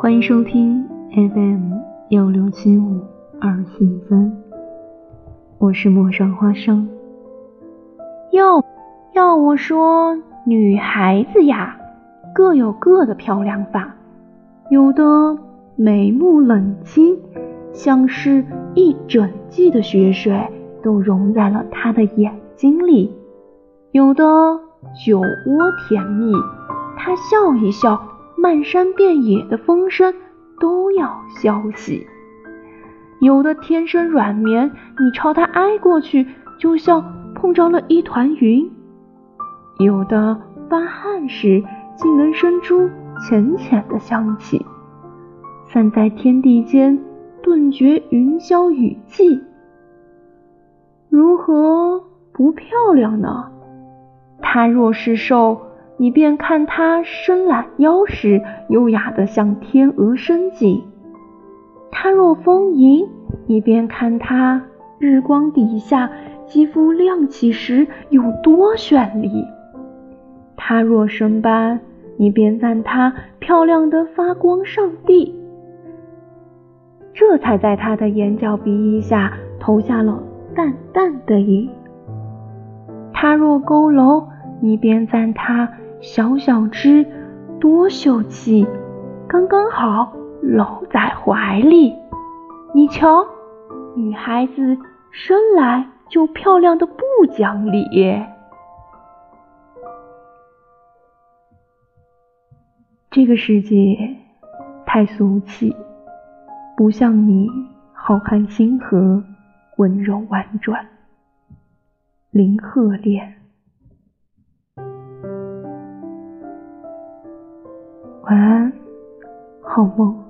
欢迎收听 FM 幺六七五二四三，我是陌上花生。要要我说，女孩子呀，各有各的漂亮法，有的眉目冷清，像是一整季的雪水都融在了她的眼睛里；有的酒窝甜蜜，她笑一笑。漫山遍野的风声都要消息。有的天生软绵，你朝它挨过去，就像碰着了一团云；有的发汗时，竟能生出浅浅的香气，散在天地间，顿觉云消雨霁。如何不漂亮呢？她若是瘦。你便看她伸懒腰时，优雅的像天鹅升起；她若丰盈，你便看她日光底下肌肤亮起时有多绚丽；她若生斑，你便赞她漂亮的发光上帝。这才在她的眼角鼻翼下投下了淡淡的影。她若佝偻，你便赞她。小小只，多秀气，刚刚好搂在怀里。你瞧，女孩子生来就漂亮的不讲理。这个世界太俗气，不像你浩瀚星河，温柔婉转，林鹤恋。晚安，好梦。